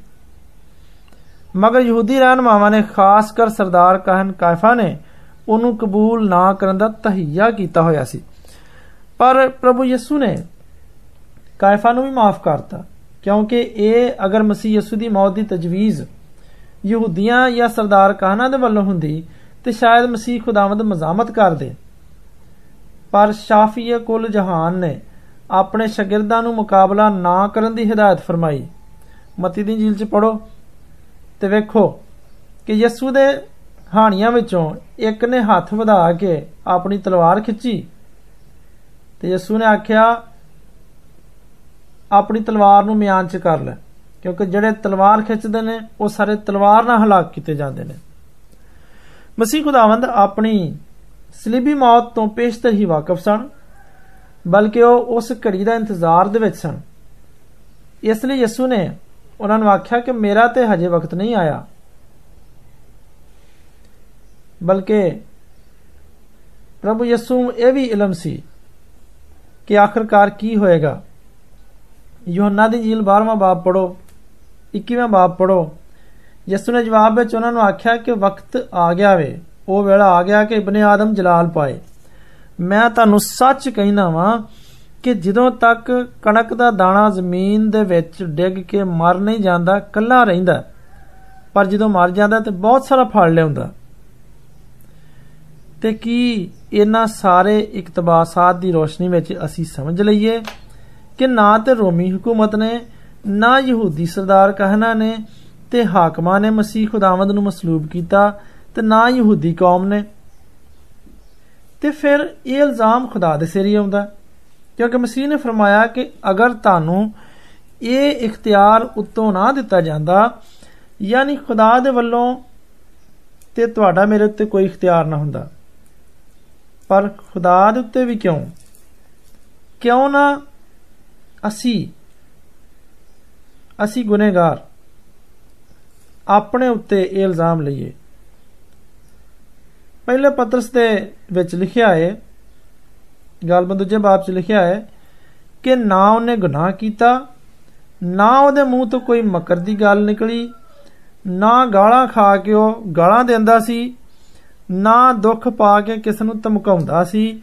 Speaker 1: ਮਗਰ ਯਹੂਦੀ ਰਹਿਨਮਾਵਾਂ ਨੇ ਖਾਸ ਕਰ ਸਰਦਾਰ ਕਹਿਨ ਕਾਇਫਾ ਨੇ ਉਹਨੂੰ ਕਬੂਲ ਨਾ ਕਰਨ ਦਾ ਤਹਈਆ ਕੀਤਾ ਹੋਇਆ ਸੀ ਪਰ ਪ੍ਰਭੂ ਯਿਸੂ ਨੇ ਕਾਇਫਾ ਨੂੰ ਵੀ ਮਾਫ ਕਰਤਾ ਕਿਉਂਕਿ ਇਹ ਅਗਰ ਮਸੀਹ ਯਸੂ ਦੀ ਮੌਤ ਦੀ ਤਜਵੀਜ਼ ਯਹੂਦੀਆਂ ਜਾਂ ਸਰਦਾਰ ਕਾਹਨਾ ਦੇ ਵੱਲੋਂ ਹੁੰਦੀ ਤੇ ਸ਼ਾਇਦ ਮਸੀਹ ਖੁਦਾਵੰਦ ਮਜ਼ਾਮਤ ਕਰਦੇ ਪਰ ਸ਼ਾਫੀਏ ਕੁਲ ਜਹਾਨ ਨੇ ਆਪਣੇ ਸ਼ਾਗਿਰਦਾਂ ਨੂੰ ਮੁਕਾਬਲਾ ਨਾ ਕਰਨ ਦੀ ਹਦਾਇਤ ਫਰਮਾਈ ਮਤੀ ਦੀ ਜੀਲ ਚ ਪੜੋ ਤੇ ਵੇਖੋ ਕਿ ਯਸੂ ਦੇ ਹਾਣੀਆਂ ਵਿੱਚੋਂ ਇੱਕ ਨੇ ਹੱਥ ਵਧਾ ਕੇ ਆਪਣੀ ਤਲਵਾਰ ਖਿੱਚੀ ਤੇ ਯਸੂ ਨੇ ਆਖਿਆ ਆਪਣੀ ਤਲਵਾਰ ਨੂੰ ਮਿਆਨ ਚ ਕਰ ਲੈ ਕਿਉਂਕਿ ਜਿਹੜੇ ਤਲਵਾਰ ਖਿੱਚਦੇ ਨੇ ਉਹ ਸਾਰੇ ਤਲਵਾਰ ਨਾਲ ਹਲਾਕ ਕੀਤੇ ਜਾਂਦੇ ਨੇ ਮਸੀਹ ਖੁਦਾਵੰਦ ਆਪਣੀ ਸਲੀਬੀ ਮੌਤ ਤੋਂ ਪੇਸ਼ਤਰ ਹੀ ਵਾਕਿਫ ਸਨ ਬਲਕਿ ਉਹ ਉਸ ਘੜੀ ਦਾ ਇੰਤਜ਼ਾਰ ਦੇ ਵਿੱਚ ਸਨ ਇਸ ਲਈ ਯਿਸੂ ਨੇ ਉਹਨਾਂ ਨੂੰ ਆਖਿਆ ਕਿ ਮੇਰਾ ਤੇ ਹਜੇ ਵਕਤ ਨਹੀਂ ਆਇਆ ਬਲਕਿ ਪ੍ਰਭੂ ਯਿਸੂ ਇਹ ਵੀ ਇਲਮ ਸੀ ਕਿ ਆਖਰਕਾਰ ਕੀ ਹੋਏਗਾ ਯੋਹੰਨਾ ਦੀ ਜੀਲ 12ਵਾਂ ਬਾਬ ਪੜੋ 21ਵਾਂ ਬਾਬ ਪੜੋ ਯਿਸੂ ਨੇ ਜਵਾਬ ਵਿੱਚ ਉਹਨਾਂ ਨੂੰ ਆਖਿਆ ਕਿ ਵਕਤ ਆ ਗਿਆ ਵੇ ਉਹ ਵੇਲਾ ਆ ਗਿਆ ਕਿ ਇਬਨ ਆਦਮ ਜਲਾਲ ਪਾਏ ਮੈਂ ਤੁਹਾਨੂੰ ਸੱਚ ਕਹਿਣਾ ਵਾਂ ਕਿ ਜਦੋਂ ਤੱਕ ਕਣਕ ਦਾ ਦਾਣਾ ਜ਼ਮੀਨ ਦੇ ਵਿੱਚ ਡਿੱਗ ਕੇ ਮਰ ਨਹੀਂ ਜਾਂਦਾ ਕੱਲਾ ਰਹਿੰਦਾ ਪਰ ਜਦੋਂ ਮਰ ਜਾਂਦਾ ਤੇ ਬਹੁਤ ਸਾਰਾ ਫਲ ਲਿਆਉਂਦਾ ਤੇ ਕੀ ਇਹਨਾਂ ਸਾਰੇ ਇਕਤਬਾਸਾਤ ਦੀ ਰੋਸ਼ਨੀ ਵਿੱਚ ਅਸੀਂ ਸਮਝ ਲਈਏ ਕਿ ਨਾ ਤੇ ਰੋਮੀ ਹਕੂਮਤ ਨੇ ਨਾ ਯਹੂਦੀ ਸਰਦਾਰ ਕਹਿਣਾ ਨੇ ਤੇ ਹਾਕਮਾਂ ਨੇ ਮਸੀਹ ਖੁਦਾਵੰਦ ਨੂੰ ਮਸਲੂਬ ਕੀਤਾ ਤੇ ਨਾ ਯਹੂਦੀ ਕੌਮ ਨੇ ਤੇ ਫਿਰ ਇਹ ਇਲਜ਼ਾਮ ਖੁਦਾ ਦੇ ਸਿਰ ਹੀ ਆਉਂਦਾ ਕਿਉਂਕਿ ਮਸੀਹ ਨੇ ਫਰਮਾਇਆ ਕਿ ਅਗਰ ਤੁਹਾਨੂੰ ਇਹ ਇਖਤਿਆਰ ਉੱਤੋਂ ਨਾ ਦਿੱਤਾ ਜਾਂਦਾ ਯਾਨੀ ਖੁਦਾ ਦੇ ਵੱਲੋਂ ਤੇ ਤੁਹਾਡਾ ਮੇਰੇ ਉੱਤੇ ਕੋਈ ਇਖਤਿਆਰ ਨਾ ਹੁੰਦਾ ਪਰ ਖੁਦਾ ਦੇ ਉੱਤੇ ਵੀ ਕਿਉਂ ਕਿਉਂ ਨਾ ਅਸੀਂ ਅਸੀਂ ਗੁਨੇਗਾਰ ਆਪਣੇ ਉੱਤੇ ਇਹ ਇਲਜ਼ਾਮ ਲਈਏ ਪਹਿਲੇ ਪਤਰਸ ਦੇ ਵਿੱਚ ਲਿਖਿਆ ਹੈ ਗਲਬੰਦ ਦੂਜੇ ਬਾਬ 'ਚ ਲਿਖਿਆ ਹੈ ਕਿ ਨਾ ਉਹਨੇ ਗੁਨਾਹ ਕੀਤਾ ਨਾ ਉਹਦੇ ਮੂੰਹ ਤੋਂ ਕੋਈ ਮਕਰ ਦੀ ਗੱਲ ਨਿਕਲੀ ਨਾ ਗਾਲਾਂ ਖਾ ਕੇ ਉਹ ਗਾਲਾਂ ਦਿੰਦਾ ਸੀ ਨਾ ਦੁੱਖ ਪਾ ਕੇ ਕਿਸ ਨੂੰ ਧਮਕਾਉਂਦਾ ਸੀ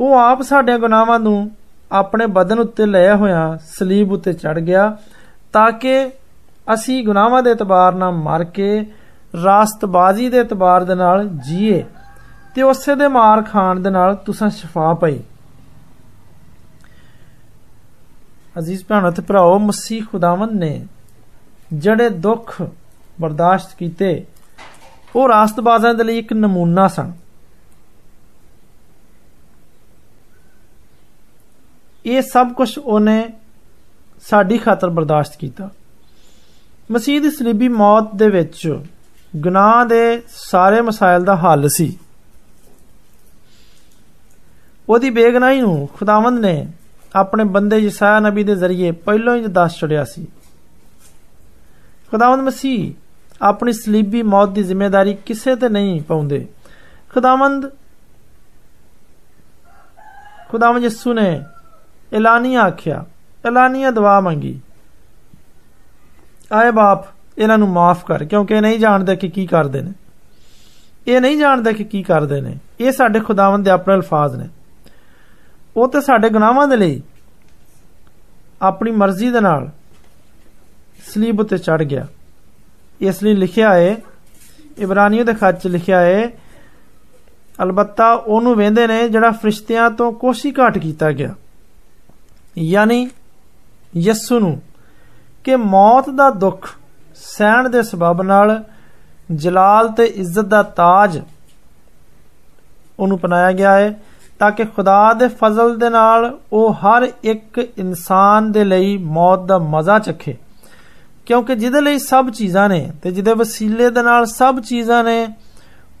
Speaker 1: ਉਹ ਆਪ ਸਾਡੇ ਗੁਨਾਹਾਂ ਨੂੰ ਆਪਣੇ ਬਦਨ ਉੱਤੇ ਲਿਆ ਹੋਇਆ ਸਲੀਬ ਉੱਤੇ ਚੜ ਗਿਆ ਤਾਂ ਕਿ ਅਸੀਂ ਗੁਨਾਹਾਂ ਦੇ ਇਤਬਾਰ ਨਾਲ ਮਰ ਕੇ ਰਾਸਤਬਾਜ਼ੀ ਦੇ ਇਤਬਾਰ ਦੇ ਨਾਲ ਜੀਏ ਤੇ ਉਸੇ ਦੇ ਮਾਰ ਖਾਣ ਦੇ ਨਾਲ ਤੁਸੀਂ ਸ਼ਿਫਾ ਪਾਈ ਅਜ਼ੀਜ਼ ਭੈਣੋ ਤੇ ਭਰਾਓ ਮਸੀਹ ਖੁਦਾਵੰਦ ਨੇ ਜਿਹੜੇ ਦੁੱਖ ਬਰਦਾਸ਼ਤ ਕੀਤੇ ਉਹ ਰਾਸਤਬਾਜ਼ਾਂ ਦੇ ਲਈ ਇੱਕ ਨਮੂਨਾ ਸਨ ਇਹ ਸਭ ਕੁਝ ਉਹਨੇ ਸਾਡੀ ਖਾਤਰ ਬਰਦਾਸ਼ਤ ਕੀਤਾ ਮਸੀਹ ਦੀ ਸਲੀਬੀ ਮੌਤ ਦੇ ਵਿੱਚ ਗੁਨਾਹ ਦੇ ਸਾਰੇ ਮਸਾਇਲ ਦਾ ਹੱਲ ਸੀ ਉਹਦੀ ਬੇਗਨਾਹੀ ਨੂੰ ਖੁਦਾਵੰਦ ਨੇ ਆਪਣੇ ਬੰਦੇ ਯਸਾਇਆ ਨਬੀ ਦੇ ਜ਼ਰੀਏ ਪਹਿਲਾਂ ਹੀ ਦੱਸ ਛੜਿਆ ਸੀ ਖੁਦਾਵੰਦ ਮਸੀਹ ਆਪਣੀ ਸਲੀਬੀ ਮੌਤ ਦੀ ਜ਼ਿੰਮੇਵਾਰੀ ਕਿਸੇ ਤੇ ਨਹੀਂ ਪਾਉਂਦੇ ਖੁਦਾਵੰਦ ਖੁਦਾਵੰਦ ਯਿਸੂ ਨੇ ਐਲਾਨੀਆ ਆਖਿਆ ਐਲਾਨੀਆ ਦੁਆ ਮੰਗੀ ਆਏ ਬਾਪ ਇਹਨਾਂ ਨੂੰ ਮਾਫ ਕਰ ਕਿਉਂਕਿ ਇਹ ਨਹੀਂ ਜਾਣਦੇ ਕਿ ਕੀ ਕਰਦੇ ਨੇ ਇਹ ਨਹੀਂ ਜਾਣਦੇ ਕਿ ਕੀ ਕਰਦੇ ਨੇ ਇਹ ਸਾਡੇ ਖੁਦਾਵੰਦ ਦੇ ਆਪਣੇ ਅਲਫਾਜ਼ ਨੇ ਉਹ ਤੇ ਸਾਡੇ ਗੁਨਾਹਾਂ ਦੇ ਲਈ ਆਪਣੀ ਮਰਜ਼ੀ ਦੇ ਨਾਲ ਸਲੀਬ ਉਤੇ ਚੜ ਗਿਆ ਇਸ ਲਈ ਲਿਖਿਆ ਹੈ ਇਬਰਾਨੀਓ ਦੇ ਖੱਤ 'ਚ ਲਿਖਿਆ ਹੈ ਅਲਬੱਤਾ ਉਹਨੂੰ ਵੇਂਦੇ ਨੇ ਜਿਹੜਾ ਫਰਿਸ਼ਤਿਆਂ ਤੋਂ ਕੋਸ਼ੀ ਘਾਟ ਕੀਤਾ ਗਿਆ ਯਾਨੀ ਯਿਸੂ ਨੂੰ ਕਿ ਮੌਤ ਦਾ ਦੁੱਖ ਸਹਿਣ ਦੇ ਸਬਬ ਨਾਲ ਜਲਾਲ ਤੇ ਇੱਜ਼ਤ ਦਾ ਤਾਜ ਉਹਨੂੰ ਪਨਾਇਆ ਗਿਆ ਹੈ ਤਾਂ ਕਿ ਖੁਦਾ ਦੇ ਫਜ਼ਲ ਦੇ ਨਾਲ ਉਹ ਹਰ ਇੱਕ ਇਨਸਾਨ ਦੇ ਲਈ ਮੌਤ ਦਾ ਮਜ਼ਾ ਚੱਖੇ ਕਿਉਂਕਿ ਜਿਹਦੇ ਲਈ ਸਭ ਚੀਜ਼ਾਂ ਨੇ ਤੇ ਜਿਹਦੇ ਵਸੀਲੇ ਦੇ ਨਾਲ ਸਭ ਚੀਜ਼ਾਂ ਨੇ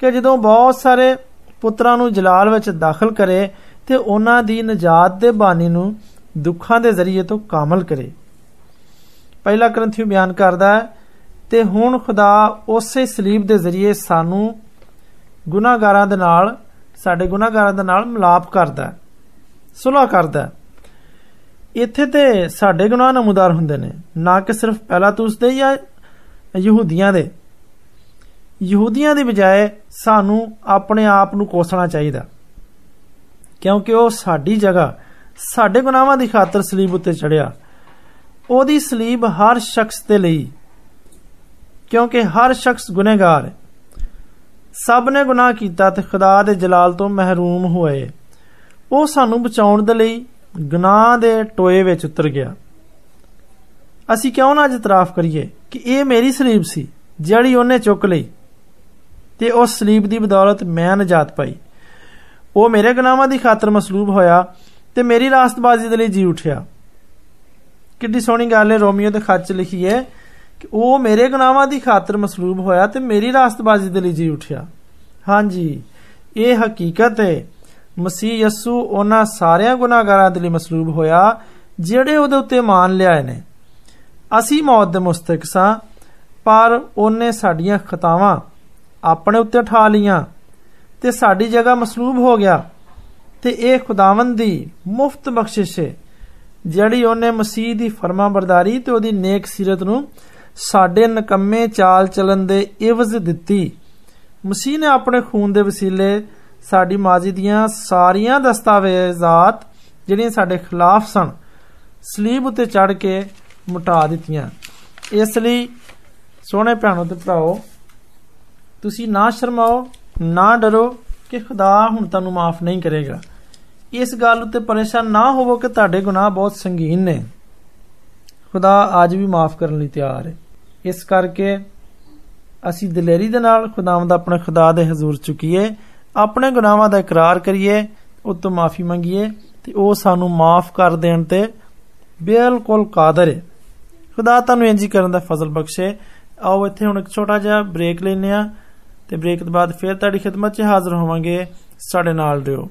Speaker 1: ਕਿ ਜਦੋਂ ਬਹੁਤ ਸਾਰੇ ਪੁੱਤਰਾਂ ਨੂੰ ਜਲਾਲ ਵਿੱਚ ਦਾਖਲ ਕਰੇ ਤੇ ਉਹਨਾਂ ਦੀ ਨਜਾਤ ਦੇ ਬਾਨੀ ਨੂੰ ਦੁੱਖਾਂ ਦੇ ਜ਼ਰੀਏ ਤੋਂ ਕਾਮਲ ਕਰੇ ਪਹਿਲਾ ਗ੍ਰੰਥੀ ਬਿਆਨ ਕਰਦਾ ਹੈ ਤੇ ਹੁਣ ਖੁਦਾ ਉਸੇ ਸਲੀਬ ਦੇ ਜ਼ਰੀਏ ਸਾਨੂੰ ਗੁਨਾਹਗਾਰਾਂ ਦੇ ਨਾਲ ਸਾਡੇ ਗੁਨਾਹਗਾਰਾਂ ਦੇ ਨਾਲ ਮਿਲਾਪ ਕਰਦਾ ਸੁਲਾ ਕਰਦਾ ਇੱਥੇ ਤੇ ਸਾਡੇ ਗੁਨਾਹ ਨਮੂਦਾਰ ਹੁੰਦੇ ਨੇ ਨਾ ਕਿ ਸਿਰਫ ਪਹਿਲਾ ਤੁਸ ਦੇ ਜਾਂ ਯਹੂਦੀਆਂ ਦੇ ਯਹੂਦੀਆਂ ਦੀ ਬਜਾਏ ਸਾਨੂੰ ਆਪਣੇ ਆਪ ਨੂੰ ਕੋਸਣਾ ਚਾਹੀਦਾ ਕਿਉਂਕਿ ਉਹ ਸਾਡੀ ਜਗ੍ਹਾ ਸਾਡੇ ਗੁਨਾਹਾਂ ਦੀ ਖਾਤਰ ਸਲੀਬ ਉੱਤੇ ਚੜਿਆ ਉਹਦੀ ਸਲੀਬ ਹਰ ਸ਼ਖਸ ਦੇ ਲਈ ਕਿਉਂਕਿ ਹਰ ਸ਼ਖਸ ਗੁਨੇਗਾਰ ਹੈ ਸਭ ਨੇ ਗੁਨਾਹ ਕੀਤਾ ਤੇ ਖੁਦਾ ਦੇ ਜਲਾਲ ਤੋਂ ਮਹਿਰੂਮ ਹੋਏ ਉਹ ਸਾਨੂੰ ਬਚਾਉਣ ਦੇ ਲਈ ਗੁਨਾਹ ਦੇ ਟੋਏ ਵਿੱਚ ਉਤਰ ਗਿਆ ਅਸੀਂ ਕਿਉਂ ਨਾ ਇਤਰਾਫ ਕਰੀਏ ਕਿ ਇਹ ਮੇਰੀ ਸਲੀਬ ਸੀ ਜਿਹੜੀ ਉਹਨੇ ਚੁੱਕ ਲਈ ਤੇ ਉਸ ਸਲੀਬ ਦੀ ਬਦੌਲਤ ਮੈਂ ਨਜਾਤ ਪਾਈ ਉਹ ਮੇਰੇ ਗੁਨਾਹਾਂ ਦੀ ਖਾਤਰ ਮਸਲੂਬ ਹੋਇਆ ਤੇ ਮੇਰੀ ਰਾਸਤਬਾਜ਼ੀ ਦੇ ਲਈ ਜੀ ਉਠਿਆ ਕਿੰਨੀ ਸੋਹਣੀ ਗੱਲ ਹੈ ਰੋਮੀਓ ਦੇ ਖੱਤ ਚ ਲਿਖੀ ਹੈ ਕਿ ਉਹ ਮੇਰੇ ਗੁਨਾਹਾਂ ਦੀ ਖਾਤਰ ਮਸਲੂਬ ਹੋਇਆ ਤੇ ਮੇਰੀ ਰਾਸਤਬਾਜ਼ੀ ਦੇ ਲਈ ਜੀ ਉਠਿਆ ਹਾਂਜੀ ਇਹ ਹਕੀਕਤ ਹੈ ਮਸੀਹ ਯਸੂ ਉਹਨਾਂ ਸਾਰਿਆਂ ਗੁਨਾਹਗਾਰਾਂ ਦੇ ਲਈ ਮਸਲੂਬ ਹੋਇਆ ਜਿਹੜੇ ਉਹਦੇ ਉੱਤੇ ਮਾਨ ਲਿਆਏ ਨੇ ਅਸੀਂ ਮੌਤ ਦੇ ਮੁਸਤਕ ਸਾਂ ਪਰ ਉਹਨੇ ਸਾਡੀਆਂ ਖਤਾਵਾਂ ਆਪਣੇ ਉੱਤੇ ਉਠਾ ਲੀਆਂ ਤੇ ਸਾਡੀ ਜਗ੍ਹਾ ਮਸਲੂਬ ਹੋ ਗਿਆ ਤੇ ਇਹ ਖੁਦਾਵੰਦ ਦੀ ਮੁਫਤ ਬਖਸ਼ਿਸ਼ ਹੈ ਜਿਹੜੀ ਉਹਨੇ ਮਸੀਹ ਦੀ ਫਰਮਾਬਰਦਾਰੀ ਤੇ ਉਹਦੀ ਨੇਕ ਸਿਰਤ ਨੂੰ ਸਾਡੇ ਨਕੰਮੇ ਚਾਲ ਚੱਲਣ ਦੇ ਇਵਜ਼ ਦਿੱਤੀ ਮਸੀਹ ਨੇ ਆਪਣੇ ਖੂਨ ਦੇ ਵਸੀਲੇ ਸਾਡੀ ਮਾਜ਼ੀ ਦੀਆਂ ਸਾਰੀਆਂ ਦਸਤਾਵੇਜ਼ਾਤ ਜਿਹੜੀਆਂ ਸਾਡੇ ਖਿਲਾਫ ਸਨ ਸਲੀਬ ਉਤੇ ਚੜ ਕੇ ਮੁਟਾ ਦਿੱਤੀਆਂ ਇਸ ਲਈ ਸੋਹਣੇ ਭੈਣੋ ਤੇ ਭਰਾਓ ਤੁਸੀਂ ਨਾ ਸ਼ਰਮਾਓ ਨਾ ਡਰੋ ਕਿ ਖੁਦਾ ਹੁਣ ਤੁਹਾਨੂੰ ਮਾਫ ਨਹੀਂ ਕਰੇਗਾ ਇਸ ਗੱਲ ਉਤੇ ਪਰੇਸ਼ਾਨ ਨਾ ਹੋਵੋ ਕਿ ਤੁਹਾਡੇ ਗੁਨਾਹ ਬਹੁਤ ਸੰਗੀਨ ਨੇ ਖੁਦਾ ਅੱਜ ਵੀ ਮਾਫ ਕਰਨ ਲਈ ਤਿਆਰ ਹੈ ਇਸ ਕਰਕੇ ਅਸੀਂ ਦਲੇਰੀ ਦੇ ਨਾਲ ਖੁਦਾਵੰਦ ਆਪਣੇ ਖੁਦਾ ਦੇ ਹਜ਼ੂਰ ਚੁਕੀਏ ਆਪਣੇ ਗੁਨਾਹਾਂ ਦਾ ਇਕਰਾਰ ਕਰੀਏ ਉਹ ਤੋਂ ਮਾਫੀ ਮੰਗੀਏ ਤੇ ਉਹ ਸਾਨੂੰ ਮਾਫ ਕਰ ਦੇਣ ਤੇ ਬਿਲਕੁਲ ਕਾਦਰ ਹੈ ਖੁਦਾ ਤੁਹਾਨੂੰ ਇੰਜ ਕਰਨ ਦਾ ਫਜ਼ਲ ਬਖਸ਼ੇ ਆਓ ਇੱਥੇ ਹੁਣ ਇੱਕ ਛੋਟਾ ਜਿਹਾ ਬ੍ਰੇਕ ਲੈਨੇ ਆ ਤੇ ਬ੍ਰੇਕ ਤੋਂ ਬਾਅਦ ਫਿਰ ਤੁਹਾਡੀ ਖਿਦਮਤ 'ਚ ਹਾਜ਼ਰ ਹੋਵਾਂਗੇ ਸਾਡੇ ਨਾਲ ਰਹੋ